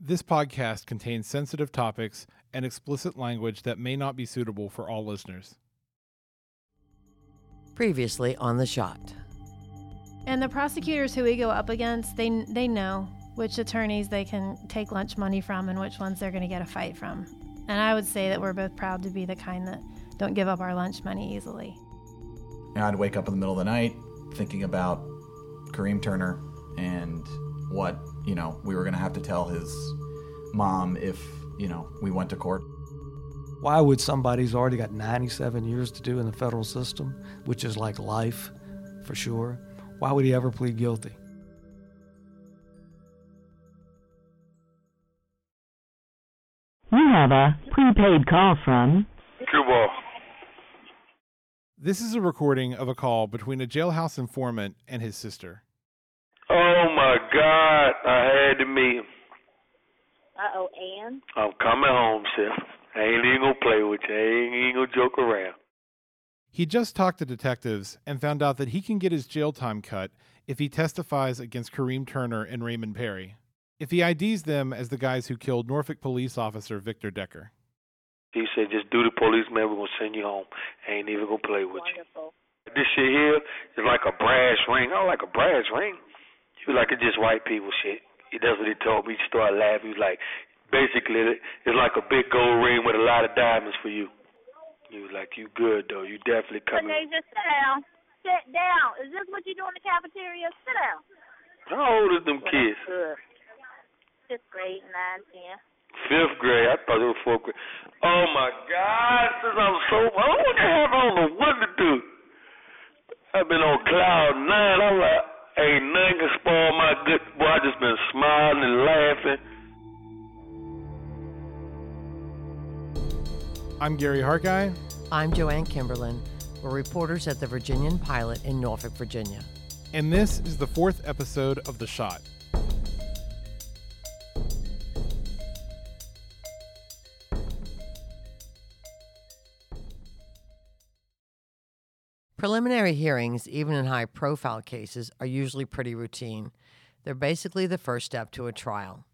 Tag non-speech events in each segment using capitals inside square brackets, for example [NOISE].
This podcast contains sensitive topics and explicit language that may not be suitable for all listeners. Previously on the shot. And the prosecutors who we go up against, they they know which attorneys they can take lunch money from and which ones they're going to get a fight from. And I would say that we're both proud to be the kind that don't give up our lunch money easily. And I'd wake up in the middle of the night thinking about Kareem Turner and what, you know, we were going to have to tell his mom if, you know, we went to court. Why would somebody who's already got 97 years to do in the federal system, which is like life for sure, why would he ever plead guilty? You have a prepaid call from Cuba. This is a recording of a call between a jailhouse informant and his sister. Oh my God, I had to meet him. Uh oh, and I'm coming home, sis. I ain't even gonna play with you. I ain't even gonna joke around. He just talked to detectives and found out that he can get his jail time cut if he testifies against Kareem Turner and Raymond Perry. If he IDs them as the guys who killed Norfolk police officer Victor Decker. He said, just do the police, man. we're gonna send you home. I ain't even gonna play with wonderful. you. This shit here is like a brass ring. I don't like a brass ring. You like it's just white people shit. He does what he told me. He started laughing. He was like, basically, it's like a big gold ring with a lot of diamonds for you. He was like, you good though. You definitely coming. Okay, just sit down. Sit down. Is this what you do in the cafeteria? Sit down. How old is them kids? Fifth grade, nine, ten. Fifth grade. I thought it was fourth grade. Oh my God! Since I'm so, I don't what the hell. I don't know what to do. I've been on cloud nine. I'm like, ain't nothing can spoil my good. Boy, I just been smiling and laughing. I'm Gary Harki. I'm Joanne Kimberlin. We're reporters at the Virginian Pilot in Norfolk, Virginia. And this is the fourth episode of The Shot. Preliminary hearings, even in high profile cases, are usually pretty routine. They're basically the first step to a trial.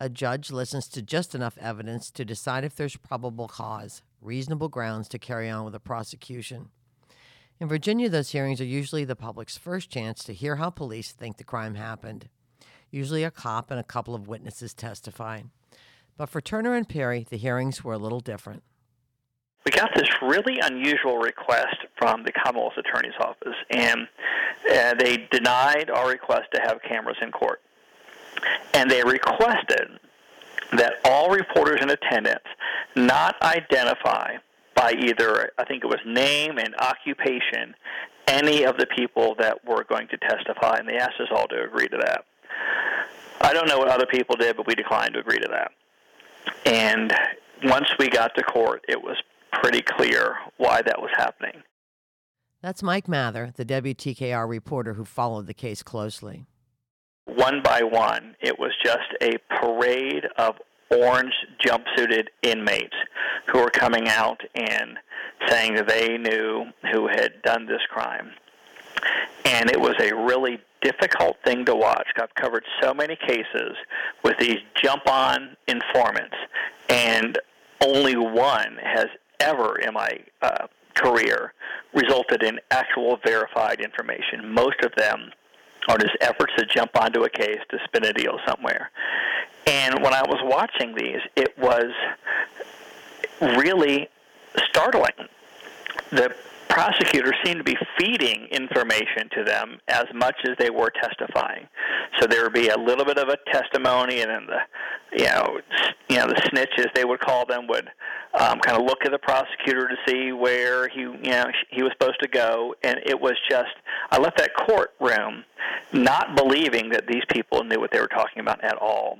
A judge listens to just enough evidence to decide if there's probable cause, reasonable grounds to carry on with a prosecution. In Virginia, those hearings are usually the public's first chance to hear how police think the crime happened. Usually, a cop and a couple of witnesses testify. But for Turner and Perry, the hearings were a little different. We got this really unusual request from the Commonwealth Attorney's Office, and uh, they denied our request to have cameras in court. And they requested that all reporters in attendance not identify by either, I think it was name and occupation, any of the people that were going to testify, and they asked us all to agree to that. I don't know what other people did, but we declined to agree to that. And once we got to court, it was pretty clear why that was happening. That's Mike Mather, the WTKR reporter who followed the case closely. One by one, it was just a parade of orange jumpsuited inmates who were coming out and saying that they knew who had done this crime. And it was a really difficult thing to watch. I've covered so many cases with these jump on informants, and only one has ever in my uh, career resulted in actual verified information. Most of them are just efforts to jump onto a case to spin a deal somewhere. And when I was watching these, it was really startling. The prosecutors seemed to be feeding information to them as much as they were testifying. So there would be a little bit of a testimony, and then the, you know, you know, the snitches they would call them would um, kind of look at the prosecutor to see where he, you know, he was supposed to go, and it was just. I left that courtroom not believing that these people knew what they were talking about at all.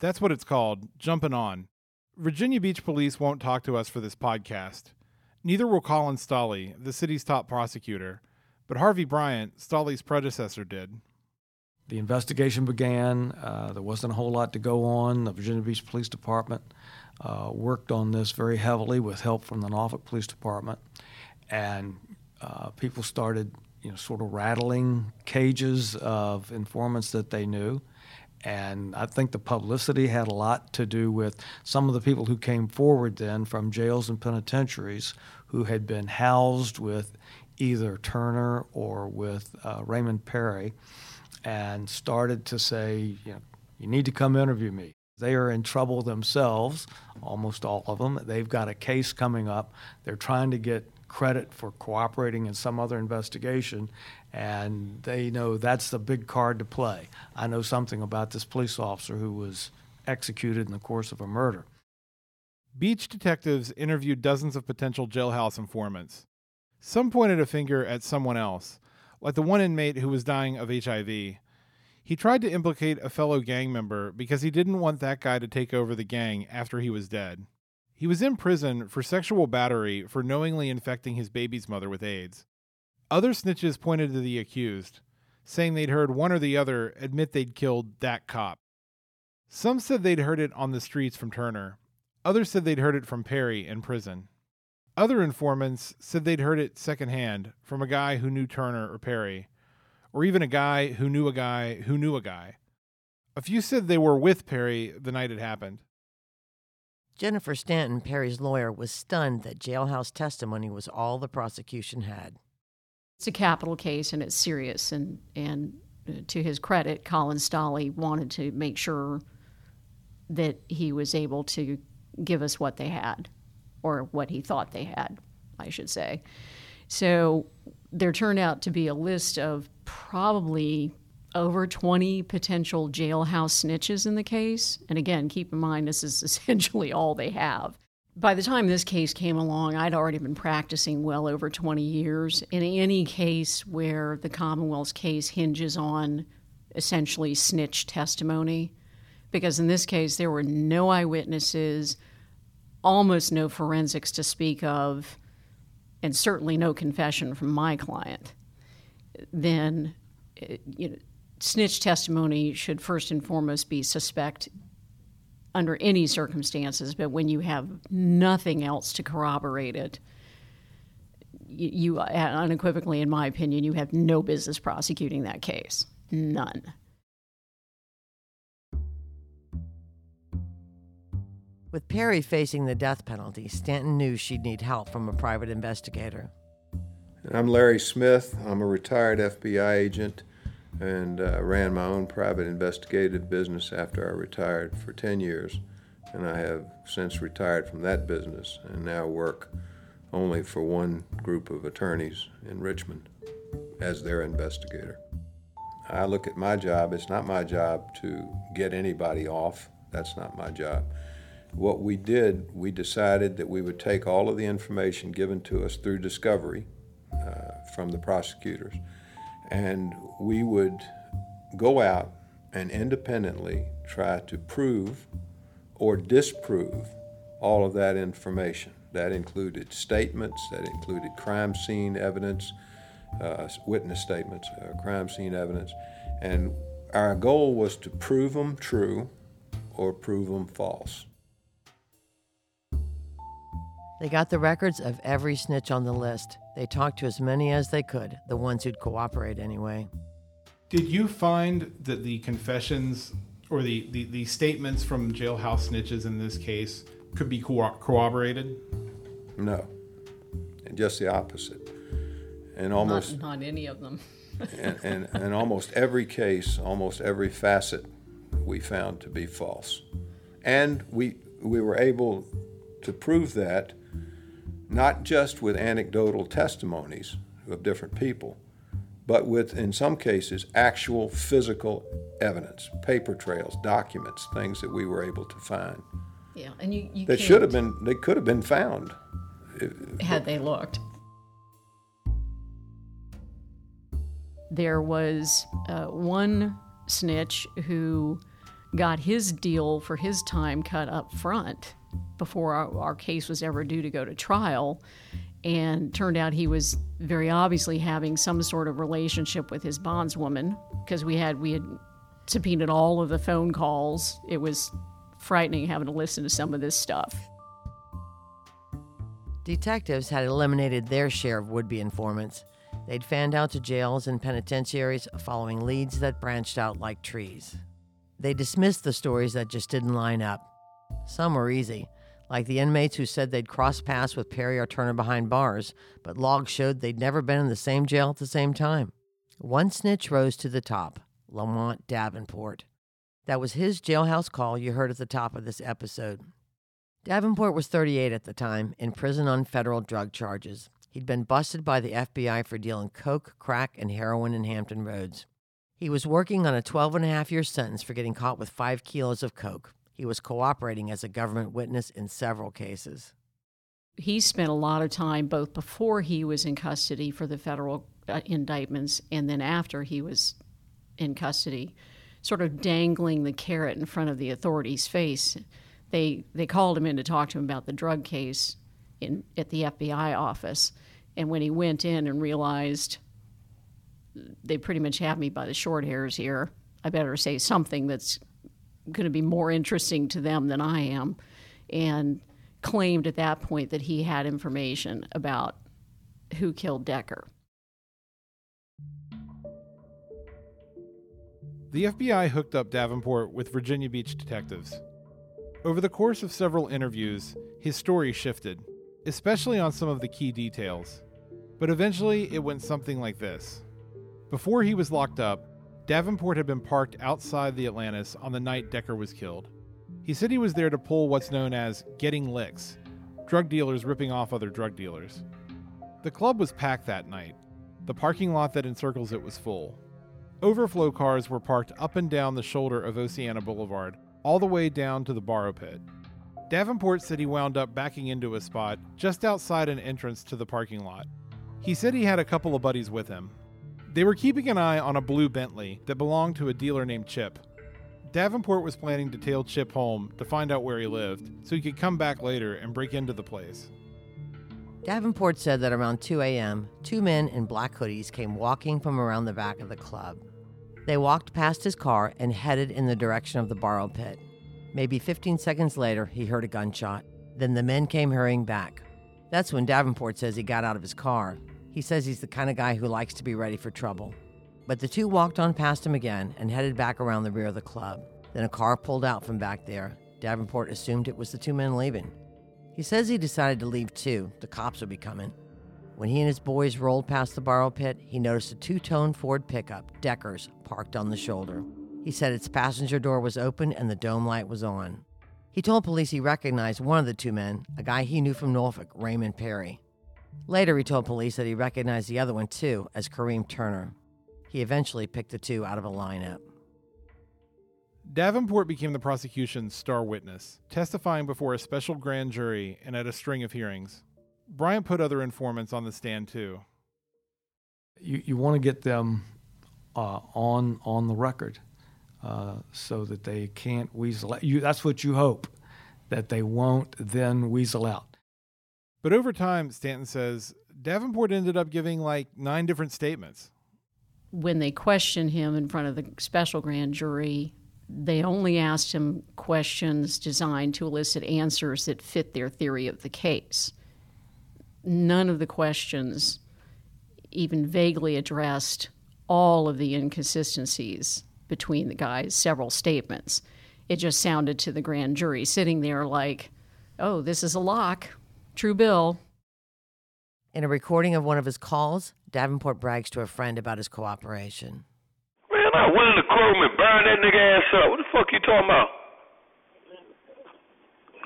That's what it's called, jumping on. Virginia Beach Police won't talk to us for this podcast. Neither will Colin Stolle, the city's top prosecutor, but Harvey Bryant, Stolle's predecessor, did. The investigation began. Uh, there wasn't a whole lot to go on. The Virginia Beach Police Department uh, worked on this very heavily with help from the Norfolk Police Department, and uh, people started, you know, sort of rattling cages of informants that they knew, And I think the publicity had a lot to do with some of the people who came forward then from jails and penitentiaries who had been housed with either Turner or with uh, Raymond Perry and started to say, you know, you need to come interview me. They are in trouble themselves, almost all of them. They've got a case coming up. They're trying to get credit for cooperating in some other investigation, and they know that's the big card to play. I know something about this police officer who was executed in the course of a murder. Beach detectives interviewed dozens of potential jailhouse informants. Some pointed a finger at someone else, like the one inmate who was dying of HIV. He tried to implicate a fellow gang member because he didn't want that guy to take over the gang after he was dead. He was in prison for sexual battery for knowingly infecting his baby's mother with AIDS. Other snitches pointed to the accused, saying they'd heard one or the other admit they'd killed that cop. Some said they'd heard it on the streets from Turner. Others said they'd heard it from Perry in prison. Other informants said they'd heard it secondhand from a guy who knew Turner or Perry, or even a guy who knew a guy who knew a guy. A few said they were with Perry the night it happened. Jennifer Stanton, Perry's lawyer, was stunned that jailhouse testimony was all the prosecution had. It's a capital case and it's serious. And, and uh, to his credit, Colin Stolle wanted to make sure that he was able to give us what they had, or what he thought they had, I should say. So there turned out to be a list of probably over 20 potential jailhouse snitches in the case. And again, keep in mind, this is [LAUGHS] essentially all they have. By the time this case came along, I'd already been practicing well over 20 years. In any case where the Commonwealth's case hinges on essentially snitch testimony, because in this case, there were no eyewitnesses, almost no forensics to speak of, and certainly no confession from my client, then eh, you know, snitch testimony should first and foremost be suspect under any circumstances, but when you have nothing else to corroborate it, you, you unequivocally, in my opinion, you have no business prosecuting that case. None. With Perry facing the death penalty, Stanton knew she'd need help from a private investigator. I'm Larry Smith. I'm a retired FBI agent and uh, ran my own private investigative business after I retired for 10 years. And I have since retired from that business and now work only for one group of attorneys in Richmond as their investigator. I look at my job, it's not my job to get anybody off. That's not my job. What we did, we decided that we would take all of the information given to us through discovery uh, from the prosecutors and we would go out and independently try to prove or disprove all of that information. That included statements, that included crime scene evidence, uh, witness statements, uh, crime scene evidence, and our goal was to prove them true or prove them false. They got the records of every snitch on the list. They talked to as many as they could, the ones who'd cooperate anyway. Did you find that the confessions or the, the, the statements from jailhouse snitches in this case could be co- corroborated? No, and just the opposite. And almost not, not any of them. [LAUGHS] and, and, and almost every case, almost every facet, we found to be false. And we, we were able to prove that not just with anecdotal testimonies of different people, but with, in some cases, actual physical evidence, paper trails, documents, things that we were able to find. Yeah, and you, you that should have been, they could have been found had they looked. There was uh, one snitch who got his deal for his time cut up front before our, our case was ever due to go to trial. And turned out he was very obviously having some sort of relationship with his bondswoman because we had we had subpoenaed all of the phone calls. It was frightening having to listen to some of this stuff. Detectives had eliminated their share of would be informants. They'd fanned out to jails and penitentiaries following leads that branched out like trees. They dismissed the stories that just didn't line up. Some were easy, like the inmates who said they'd crossed paths with Perry or Turner behind bars, but logs showed they'd never been in the same jail at the same time. One snitch rose to the top Lamont Davenport. That was his jailhouse call you heard at the top of this episode. Davenport was 38 at the time, in prison on federal drug charges. He'd been busted by the FBI for dealing coke, crack, and heroin in Hampton Roads. He was working on a 12 and a half year sentence for getting caught with five kilos of coke. He was cooperating as a government witness in several cases. He spent a lot of time both before he was in custody for the federal uh, indictments and then after he was in custody, sort of dangling the carrot in front of the authorities' face. They they called him in to talk to him about the drug case in at the FBI office, and when he went in and realized they pretty much have me by the short hairs here, I better say something that's going to be more interesting to them than I am, and claimed at that point that he had information about who killed Decker. The FBI hooked up Davenport with Virginia Beach detectives. Over the course of several interviews, his story shifted, especially on some of the key details. But eventually, it went something like this. Before he was locked up, Davenport had been parked outside the Atlantis on the night Decker was killed. He said he was there to pull what's known as getting licks drug dealers ripping off other drug dealers. The club was packed that night. The parking lot that encircles it was full. Overflow cars were parked up and down the shoulder of Oceana Boulevard, all the way down to the borrow pit. Davenport said he wound up backing into a spot just outside an entrance to the parking lot. He said he had a couple of buddies with him. They were keeping an eye on a blue Bentley that belonged to a dealer named Chip. Davenport was planning to tail Chip home to find out where he lived so he could come back later and break into the place. Davenport said that around 2 a.m., two men in black hoodies came walking from around the back of the club. They walked past his car and headed in the direction of the borrow pit. Maybe 15 seconds later, he heard a gunshot. Then the men came hurrying back. That's when Davenport says he got out of his car. He says he's the kind of guy who likes to be ready for trouble. But the two walked on past him again and headed back around the rear of the club. Then a car pulled out from back there. Davenport assumed it was the two men leaving. He says he decided to leave too. The cops would be coming. When he and his boys rolled past the borrow pit, he noticed a two tone Ford pickup, Deckers, parked on the shoulder. He said its passenger door was open and the dome light was on. He told police he recognized one of the two men, a guy he knew from Norfolk, Raymond Perry. Later, he told police that he recognized the other one too as Kareem Turner. He eventually picked the two out of a lineup. Davenport became the prosecution's star witness, testifying before a special grand jury and at a string of hearings. Bryant put other informants on the stand too. You, you want to get them uh, on on the record uh, so that they can't weasel out. You, that's what you hope, that they won't then weasel out. But over time, Stanton says, Davenport ended up giving like nine different statements. When they questioned him in front of the special grand jury, they only asked him questions designed to elicit answers that fit their theory of the case. None of the questions even vaguely addressed all of the inconsistencies between the guys' several statements. It just sounded to the grand jury sitting there like, oh, this is a lock. True bill. In a recording of one of his calls, Davenport brags to a friend about his cooperation. Man, I went in the courtroom and burned that nigga ass up. What the fuck you talking about?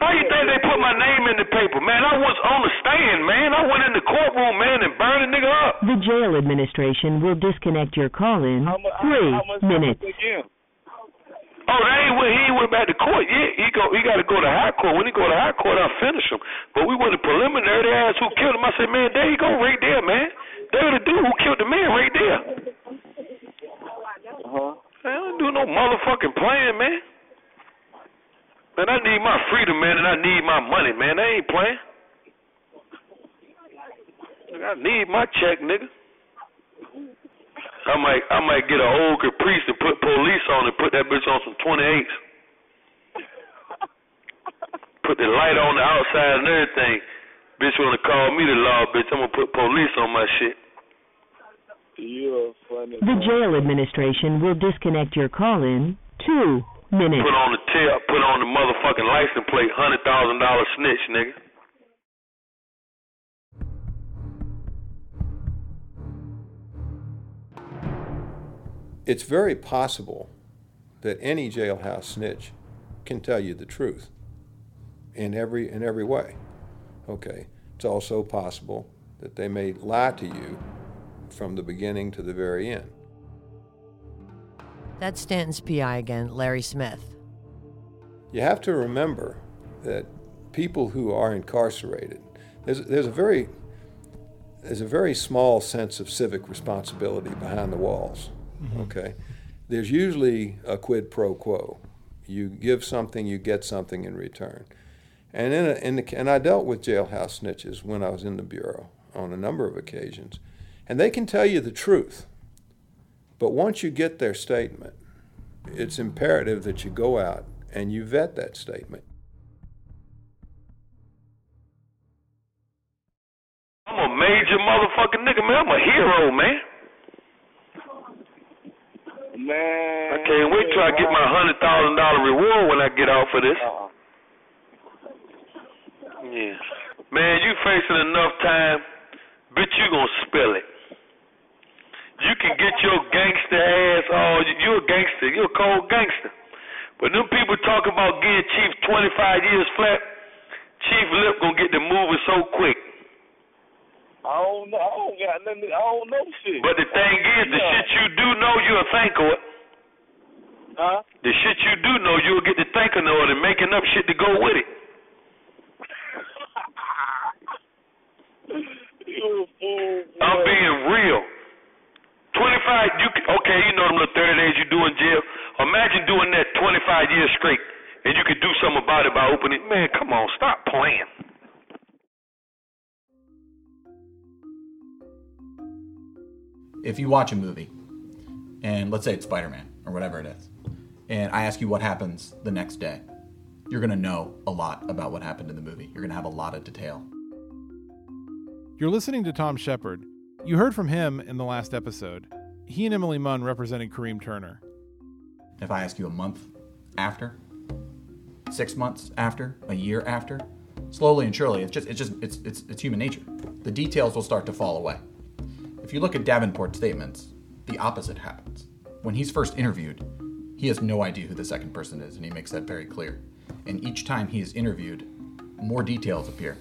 How you think they put my name in the paper, man? I was on the stand, man. I went in the courtroom, man, and burned a nigga up. The jail administration will disconnect your call in three minutes. Oh, that ain't what he went back to court. Yeah, he go. He got to go to high court. When he go to high court, I'll finish him. But we went to preliminary. They asked who killed him. I said, man, there you go, right there, man. There the dude who killed the man, right there. Uh-huh. I don't do no motherfucking playing, man. Man, I need my freedom, man, and I need my money, man. I ain't playing. I need my check, nigga. I might, I might get an old caprice and put police on and put that bitch on some 28s. Put the light on the outside and everything. Bitch wanna call me the law, bitch. I'm gonna put police on my shit. You're funny. The jail administration will disconnect your call in two minutes. Put on the tail, put on the motherfucking license plate, hundred thousand dollar snitch, nigga. It's very possible that any jailhouse snitch can tell you the truth in every in every way. Okay. It's also possible that they may lie to you from the beginning to the very end. That's Stanton's PI again, Larry Smith. You have to remember that people who are incarcerated, there's, there's a very there's a very small sense of civic responsibility behind the walls. Mm-hmm. Okay, there's usually a quid pro quo. You give something, you get something in return. And in, a, in the, and I dealt with jailhouse snitches when I was in the bureau on a number of occasions, and they can tell you the truth. But once you get their statement, it's imperative that you go out and you vet that statement. I'm a major motherfucking nigga, man. I'm a hero, man. Man. I can't wait till I get my hundred thousand dollar reward when I get off of this. Uh-uh. Yeah. Man, you facing enough time, bitch, you gonna spill it. You can get your gangster ass all you a gangster, you a cold gangster. But them people talk about getting Chief twenty five years flat, Chief Lip gonna get the moving so quick. I don't know. I don't got nothing. I don't know shit. But the thing is, the Yeah. shit you do know, you'll think of it. Huh? The shit you do know, you'll get to thinking of it and making up shit to go with it. [LAUGHS] You fool. I'm being real. 25, you okay, you know them little 30 days you do in jail. Imagine doing that 25 years straight and you could do something about it by opening. Man, come on, stop playing. If you watch a movie, and let's say it's Spider Man or whatever it is, and I ask you what happens the next day, you're going to know a lot about what happened in the movie. You're going to have a lot of detail. You're listening to Tom Shepard. You heard from him in the last episode. He and Emily Munn represented Kareem Turner. If I ask you a month after, six months after, a year after, slowly and surely, it's just it's just it's it's it's human nature. The details will start to fall away. If you look at Davenport's statements, the opposite happens. When he's first interviewed, he has no idea who the second person is, and he makes that very clear. And each time he is interviewed, more details appear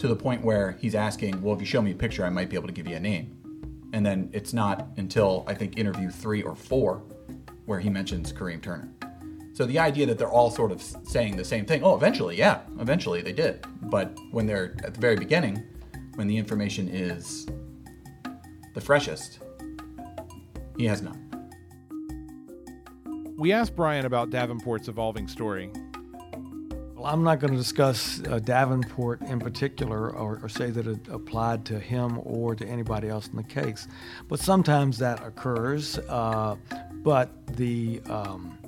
to the point where he's asking, Well, if you show me a picture, I might be able to give you a name. And then it's not until I think interview three or four where he mentions Kareem Turner. So the idea that they're all sort of saying the same thing, oh, eventually, yeah, eventually they did. But when they're at the very beginning, when the information is the freshest, he has none. We asked Bryant about Davenport's evolving story. Well, I'm not going to discuss uh, Davenport in particular or, or say that it applied to him or to anybody else in the case, but sometimes that occurs. Uh, but the um,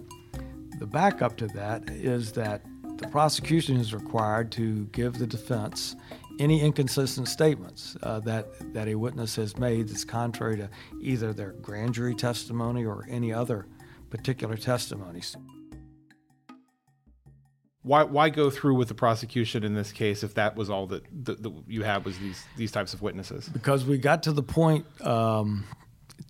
the backup to that is that the prosecution is required to give the defense any inconsistent statements uh, that that a witness has made that's contrary to either their grand jury testimony or any other particular testimonies. Why why go through with the prosecution in this case if that was all that, that, that you had was these these types of witnesses? because we got to the point um,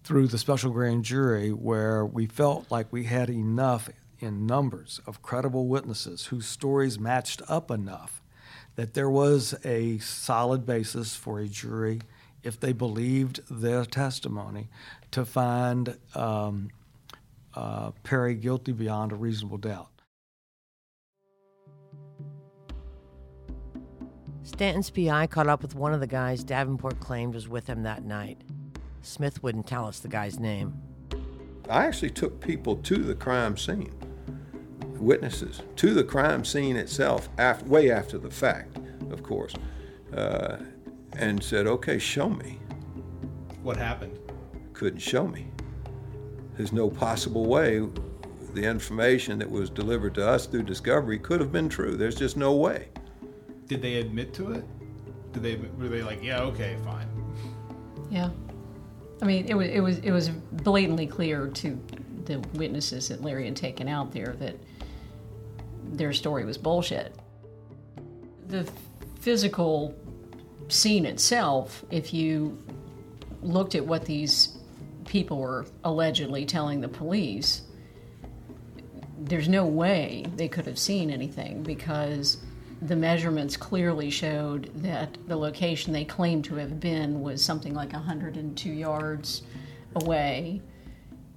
through the special grand jury where we felt like we had enough in numbers of credible witnesses whose stories matched up enough that there was a solid basis for a jury, if they believed their testimony, to find um, uh, Perry guilty beyond a reasonable doubt. Stanton's PI caught up with one of the guys Davenport claimed was with him that night. Smith wouldn't tell us the guy's name. I actually took people to the crime scene, witnesses to the crime scene itself, after, way after the fact, of course, uh, and said, "Okay, show me." What happened? Couldn't show me. There's no possible way the information that was delivered to us through discovery could have been true. There's just no way. Did they admit to it? Did they were they like, yeah, okay, fine. Yeah. I mean, it was it was it was blatantly clear to the witnesses that Larry had taken out there that their story was bullshit. The physical scene itself, if you looked at what these people were allegedly telling the police, there's no way they could have seen anything because the measurements clearly showed that the location they claimed to have been was something like 102 yards away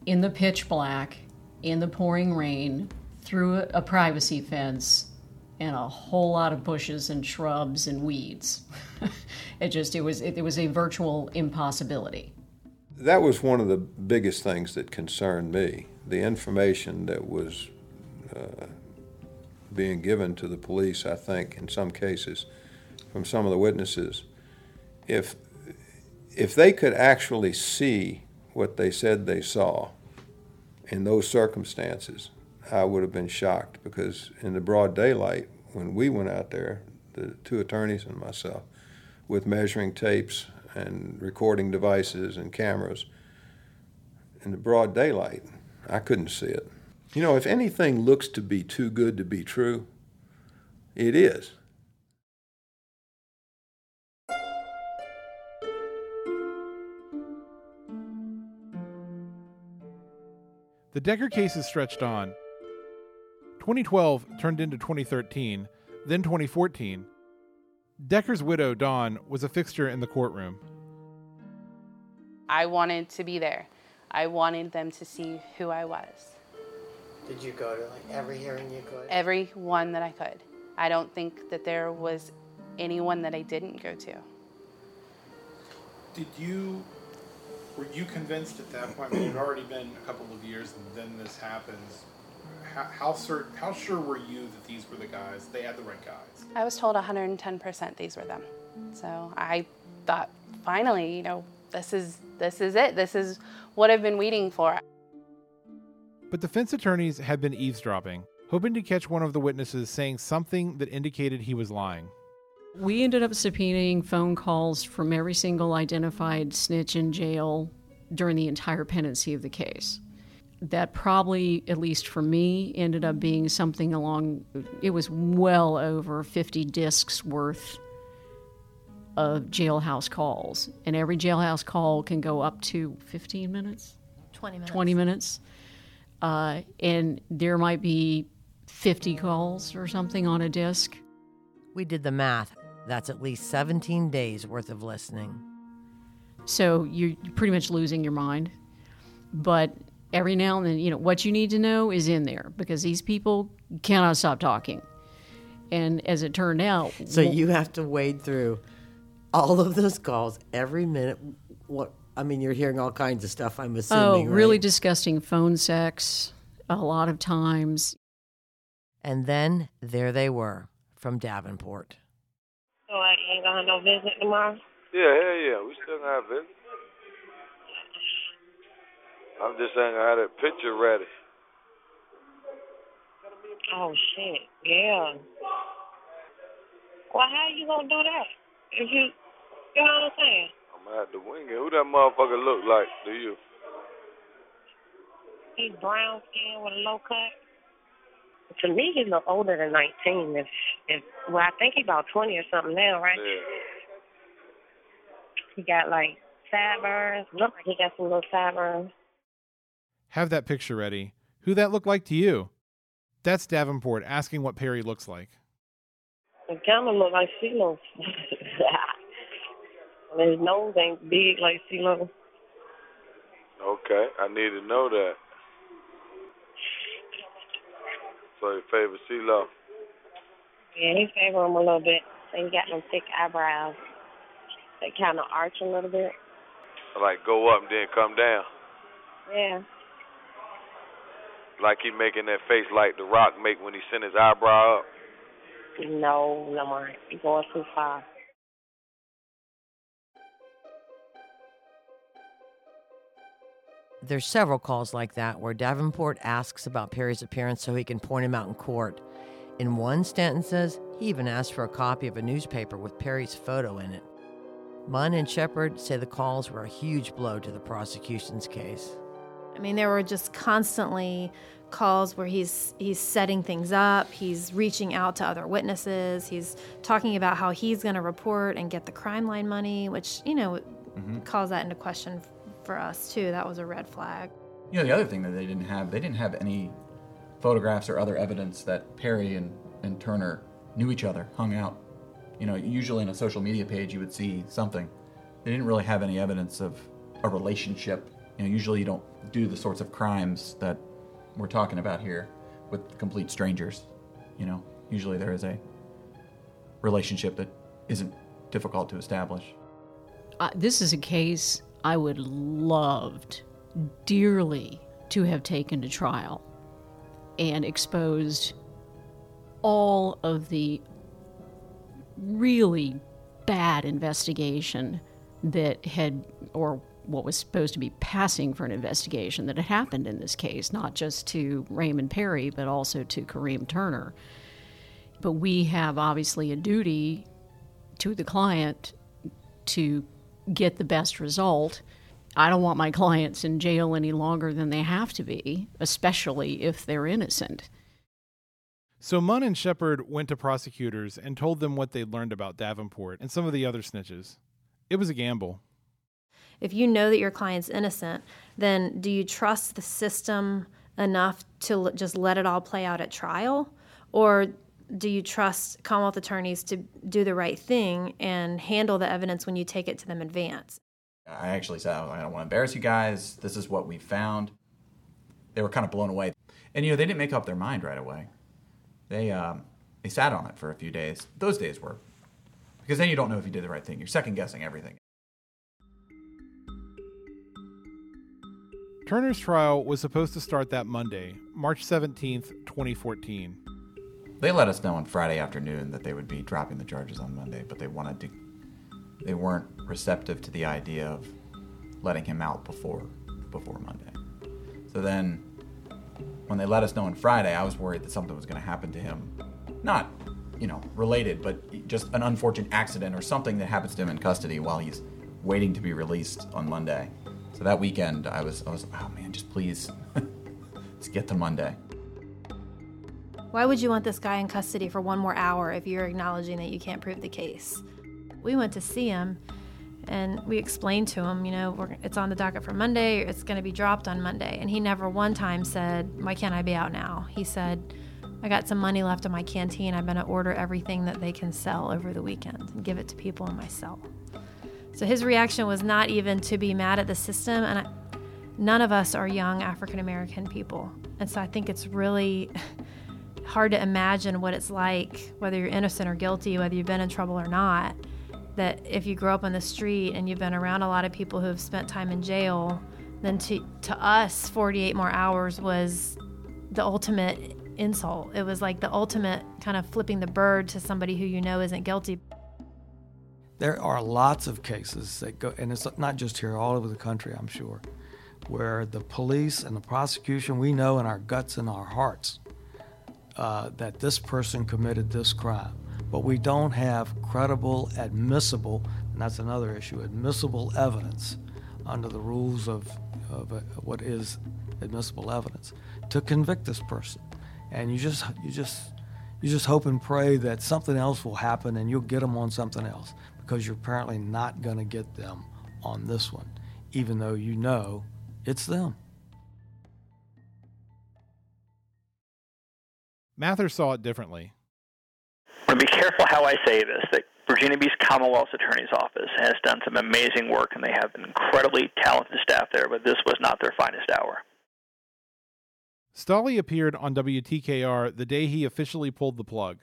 in the pitch black, in the pouring rain, through a, privacy fence, and a whole lot of bushes and shrubs and weeds. [LAUGHS] it just it was it, it was a virtual impossibility. That was one of the biggest things that concerned me. The information that was uh, being given to the police, I think, in some cases, from some of the witnesses, if if they could actually see what they said they saw in those circumstances, I would have been shocked because in the broad daylight, when we went out there, the two attorneys and myself, with measuring tapes and recording devices and cameras, in the broad daylight, I couldn't see it. You know, if anything looks to be too good to be true, it is. The Decker case cases stretched on. 2012 turned into 2013, then 2014. Decker's widow, Dawn, was a fixture in the courtroom. I wanted to be there. I wanted them to see who I was. Did you go to like every hearing you could? Every one that I could. I don't think that there was anyone that I didn't go to. Did you, were you convinced at that point, I mean, it had already been a couple of years and then this happens, how, how, certain, how sure were you that these were the guys, they had the right guys? I was told 110% these were them. So I thought, finally, you know, this is this is it. This is what I've been waiting for. But defense attorneys had been eavesdropping, hoping to catch one of the witnesses saying something that indicated he was lying. We ended up subpoenaing phone calls from every single identified snitch in jail during the entire pendency of the case. That probably, at least for me, ended up being something along, it was well over 50 discs worth of jailhouse calls. And every jailhouse call can go up to 15 minutes? 20 minutes. 20 minutes. Uh, and there might be 50 calls or something on a disc. We did the math. That's at least 17 days worth of listening. So you're pretty much losing your mind. But every now and then, you know, what you need to know is in there because these people cannot stop talking. And as it turned out, So you have to wade through all of those calls every minute. What I mean, you're hearing all kinds of stuff. I'm assuming. oh, assuming. really right? disgusting phone sex a lot of times. And then there they were from Davenport. So I ain't gonna have no visit tomorrow. Yeah, hell yeah. We still gonna have visit. I'm just saying I had a picture ready. Oh shit, yeah. Well, how you gonna do that? If you, you know what I'm saying? I'm gonna have to wing it. Who that motherfucker look like Do you? He's brown skin with a low cut. To me, he look older than 19. If, if, well, I think he about 20 or something now, right? Yeah. He got like sideburns. Look like he got some little sideburns. Have that picture ready. Who that look like to you? That's Davenport asking what Perry looks like. It kind of look like CeeLo. [LAUGHS] His nose ain't big like CeeLo. Okay, I need to know that. So you favor CeeLo? Yeah, he favor him a little bit. And he got them thick eyebrows. They kind of arch a little bit. Like go up and then come down. Yeah. Like he making that face like The Rock make when he sent his eyebrow up. No, Lamar, you're going too far. There's several calls like that where Davenport asks about Perry's appearance so he can point him out in court. In one, Stanton says he even asked for a copy of a newspaper with Perry's photo in it. Munn and Shepard say the calls were a huge blow to the prosecution's case. I mean, there were just constantly calls where he's he's setting things up, he's reaching out to other witnesses, he's talking about how he's going to report and get the crime line money, which, you know, Mhm. calls that into question for us too. That was a red flag. You know, the other thing that they didn't have, they didn't have any photographs or other evidence that Perry and, and Turner knew each other, hung out. You know, usually in a social media page you would see something. They didn't really have any evidence of a relationship. You know, usually you don't do the sorts of crimes that we're talking about here with complete strangers. You know, usually there is a relationship that isn't difficult to establish. Uh, this is a case I would loved dearly to have taken to trial and exposed all of the really bad investigation that had, or what was supposed to be passing for an investigation that had happened in this case, not just to Raymond Perry, but also to Kareem Turner. But we have obviously a duty to the client to get the best result. I don't want my clients in jail any longer than they have to be, especially if they're innocent. So Munn and Shepard went to prosecutors and told them what they'd learned about Davenport and some of the other snitches. It was a gamble. If you know that your client's innocent, then do you trust the system enough to l- just let it all play out at trial? Or do you trust Commonwealth attorneys to do the right thing and handle the evidence when you take it to them in advance? I actually said, I don't want to embarrass you guys. This is what we found. They were kind of blown away. And, you know, they didn't make up their mind right away. They, um, they sat on it for a few days. Those days were. Because then you don't know if you did the right thing. You're second guessing everything. Turner's trial was supposed to start that Monday, March 17th, 2014. They let us know on Friday afternoon that they would be dropping the charges on Monday, but they wanted to. They weren't receptive to the idea of letting him out before before Monday. So then, when they let us know on Friday, I was worried that something was going to happen to him. Not, you know, related, but just an unfortunate accident or something that happens to him in custody while he's waiting to be released on Monday. So that weekend, I was, I was, oh man, just please, [LAUGHS] let's get to Monday. Why would you want this guy in custody for one more hour if you're acknowledging that you can't prove the case? We went to see him and we explained to him, you know, it's on the docket for Monday, it's going to be dropped on Monday. And he never one time said, Why can't I be out now? He said, I got some money left in my canteen. I'm going to order everything that they can sell over the weekend and give it to people in my cell. So his reaction was not even to be mad at the system. And I, none of us are young African American people. And so I think it's really [LAUGHS] hard to imagine what it's like, whether you're innocent or guilty, whether you've been in trouble or not, that if you grow up on the street and you've been around a lot of people who have spent time in jail, then to, to us, 48 more hours was the ultimate insult. It was like the ultimate kind of flipping the bird to somebody who you know isn't guilty. There are lots of cases that go, and it's not just here, all over the country, I'm sure, where the police and the prosecution, we know in our guts and our hearts uh, that this person committed this crime. But we don't have credible, admissible, and that's another issue, admissible evidence under the rules of, of uh, what is admissible evidence to convict this person. And you just, you just, you just hope and pray that something else will happen and you'll get them on something else because you're apparently not going to get them on this one, even though you know it's them. Mather saw it differently. I want to be careful how I say this. That Virginia Beach Commonwealth's Attorney's Office has done some amazing work, and they have an incredibly talented staff there. But this was not their finest hour. Stolle appeared on WTKR the day he officially pulled the plug.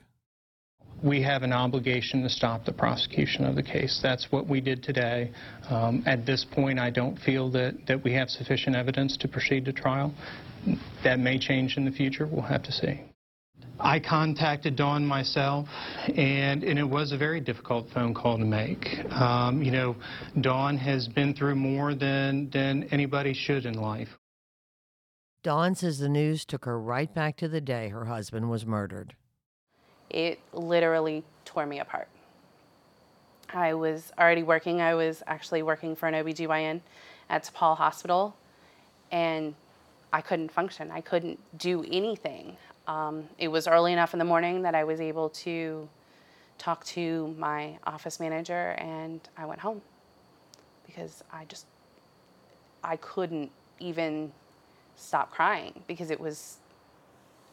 We have an obligation to stop the prosecution of the case. That's what we did today. Um, at this point, I don't feel that, that we have sufficient evidence to proceed to trial. That may change in the future. We'll have to see. I contacted Dawn myself, and, and it was a very difficult phone call to make. Um, you know, Dawn has been through more than, than anybody should in life. Dawn says the news took her right back to the day her husband was murdered. It literally tore me apart. I was already working, I was actually working for an OBGYN at DePaul Hospital, and I couldn't function. I couldn't do anything. Um, it was early enough in the morning that I was able to talk to my office manager, and I went home because I just I couldn't even stop crying because it was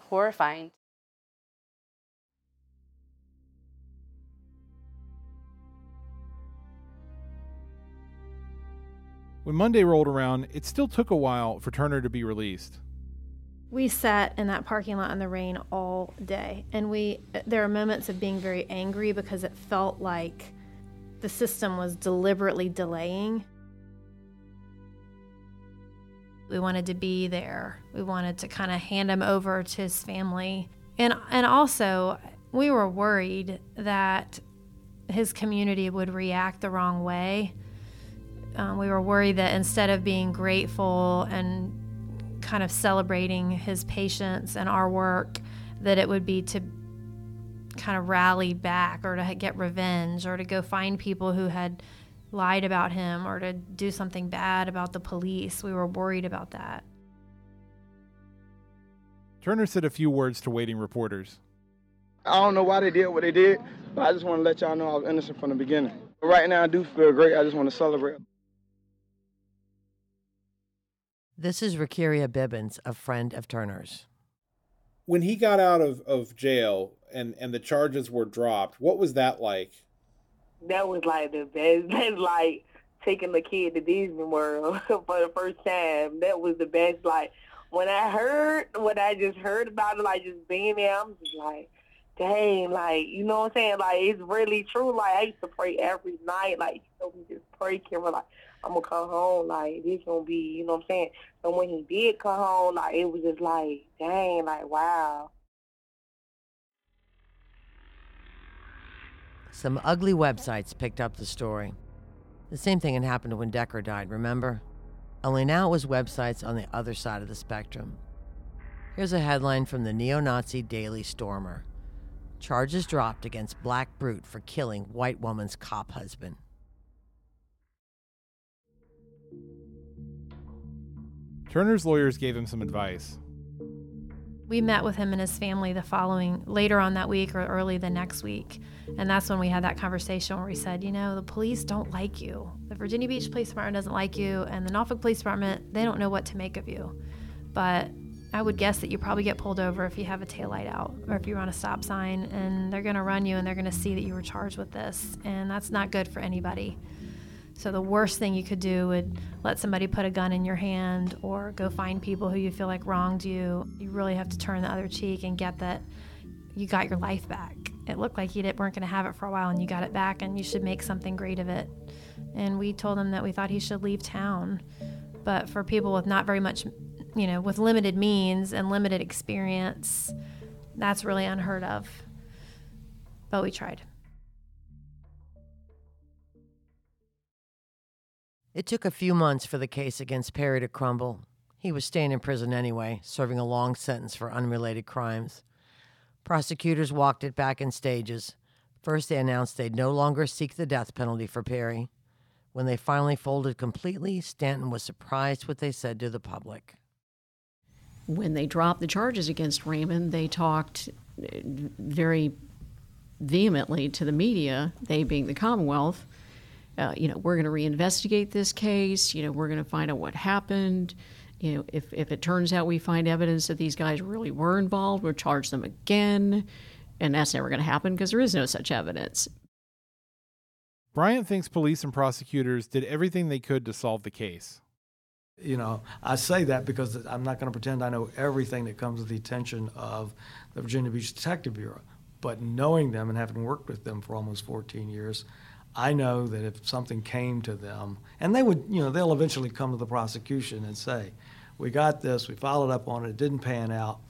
horrifying. When Monday rolled around, it still took a while for Turner to be released. We sat in that parking lot in the rain all day, and we there are moments of being very angry because it felt like the system was deliberately delaying. We wanted to be there. We wanted to kind of hand him over to his family. And and also we were worried that his community would react the wrong way. Um, we were worried that instead of being grateful and kind of celebrating his patience and our work, that it would be to kind of rally back or to get revenge or to go find people who had lied about him or to do something bad about the police. We were worried about that. Turner said a few words to waiting reporters. I don't know why they did what they did, but I just want to let y'all know I was innocent from the beginning. But right now, I do feel great. I just want to celebrate. This is Rakiria Bibbins, a friend of Turner's. When he got out of, of jail and, and the charges were dropped, what was that like? That was like the best. [LAUGHS] That's like taking the kid to Disney World [LAUGHS] for the first time. That was the best. Like when I heard, what I just heard about it, like just being there, I'm just like, dang, like, you know what I'm saying? Like, it's really true. Like, I used to pray every night. Like, you know, we just pray, Kimber, like, I'm to come home. Like, this to be, you know what I'm saying? So when he did come home, like, it was just like, dang, like, wow. Some ugly websites picked up the story. The same thing had happened when Decker died, remember? Only now it was websites on the other side of the spectrum. Here's a headline from the neo Nazi Daily Stormer Charges dropped against Black Brute for killing white woman's cop husband. Turner's lawyers gave him some advice. We met with him and his family the following later on that week or early the next week. And that's when we had that conversation where we said, you know, the police don't like you. The Virginia Beach Police Department doesn't like you, and the Norfolk Police Department, they don't know what to make of you. But I would guess that you probably get pulled over if you have a taillight out or if you're on a stop sign and they're going to run you and they're going to see that you were charged with this. And that's not good for anybody. So the worst thing you could do would let somebody put a gun in your hand or go find people who you feel like wronged you. You really have to turn the other cheek and get that you got your life back. It looked like you weren't going to have it for a while and you got it back and you should make something great of it. And we told him that we thought he should leave town. But for people with not very much, you know, with limited means and limited experience, that's really unheard of. But we tried. It took a few months for the case against Perry to crumble. He was staying in prison anyway, serving a long sentence for unrelated crimes. Prosecutors walked it back in stages. First, they announced they'd no longer seek the death penalty for Perry. When they finally folded completely, Stanton was surprised what they said to the public. When they dropped the charges against Raymond, they talked uh, very vehemently to the media, they being the Commonwealth, uh, you know, we're going to reinvestigate this case. You know, we're going to find out what happened. You know, if, if it turns out we find evidence that these guys really were involved, we'll charge them again. And that's never going to happen because there is no such evidence. Bryant thinks police and prosecutors did everything they could to solve the case. You know, I say that because I'm not going to pretend I know everything that comes to the attention of the Virginia Beach Detective Bureau. But knowing them and having worked with them for almost 14 years, I know that if something came to them, and they would, you know, they'll eventually come to the prosecution and say, "We got this. We followed up on it. It didn't pan out."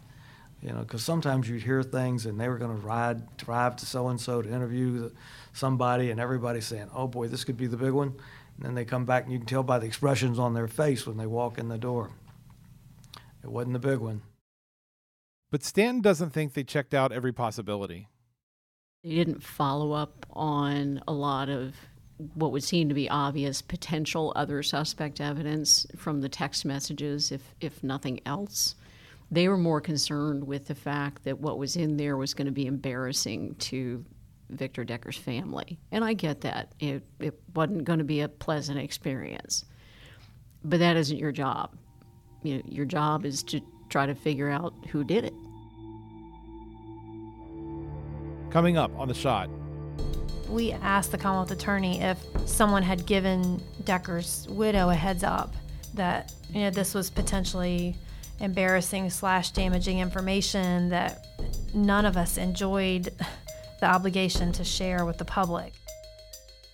You know, because sometimes you'd hear things, and they were going to ride, drive to so and so to interview somebody, and everybody's saying, "Oh boy, this could be the big one." And then they come back, and you can tell by the expressions on their face when they walk in the door. It wasn't the big one. But Stanton doesn't think they checked out every possibility. They didn't follow up on a lot of what would seem to be obvious potential other suspect evidence from the text messages, if, if nothing else. They were more concerned with the fact that what was in there was going to be embarrassing to Victor Decker's family. And I get that. It, it wasn't going to be a pleasant experience. But that isn't your job. You know, your job is to try to figure out who did it. Coming up on the shot. We asked the Commonwealth Attorney if someone had given Decker's widow a heads up that you know this was potentially embarrassing slash damaging information that none of us enjoyed [LAUGHS] the obligation to share with the public.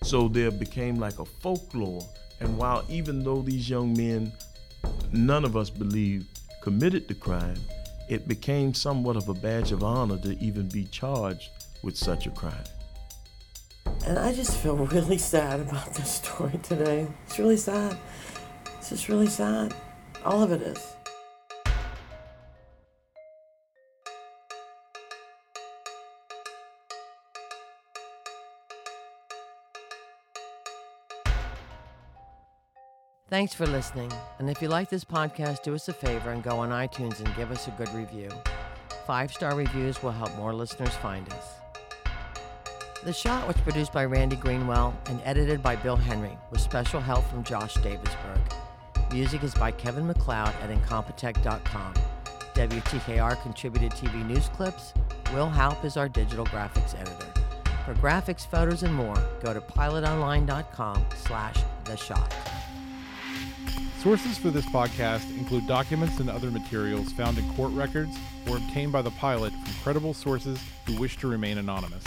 So there became like a folklore. And while even though these young men, none of us believed committed the crime, it became somewhat of a badge of honor to even be charged with such a crime. And I just feel really sad about this story today. It's really sad. It's just really sad. All of it is. Thanks for listening. And if you like this podcast, do us a favor and go on iTunes and give us a good review. Five star reviews will help more listeners find us. The Shot was produced by Randy Greenwell and edited by Bill Henry, with special help from Josh Davidsburg. Music is by Kevin MacLeod at Incompetech.com. WTKR contributed TV news clips. Will Halp is our digital graphics editor. For graphics, photos, and more, go to pilotonline.com slash the shot. Sources for this podcast include documents and other materials found in court records or obtained by the pilot from credible sources who wish to remain anonymous.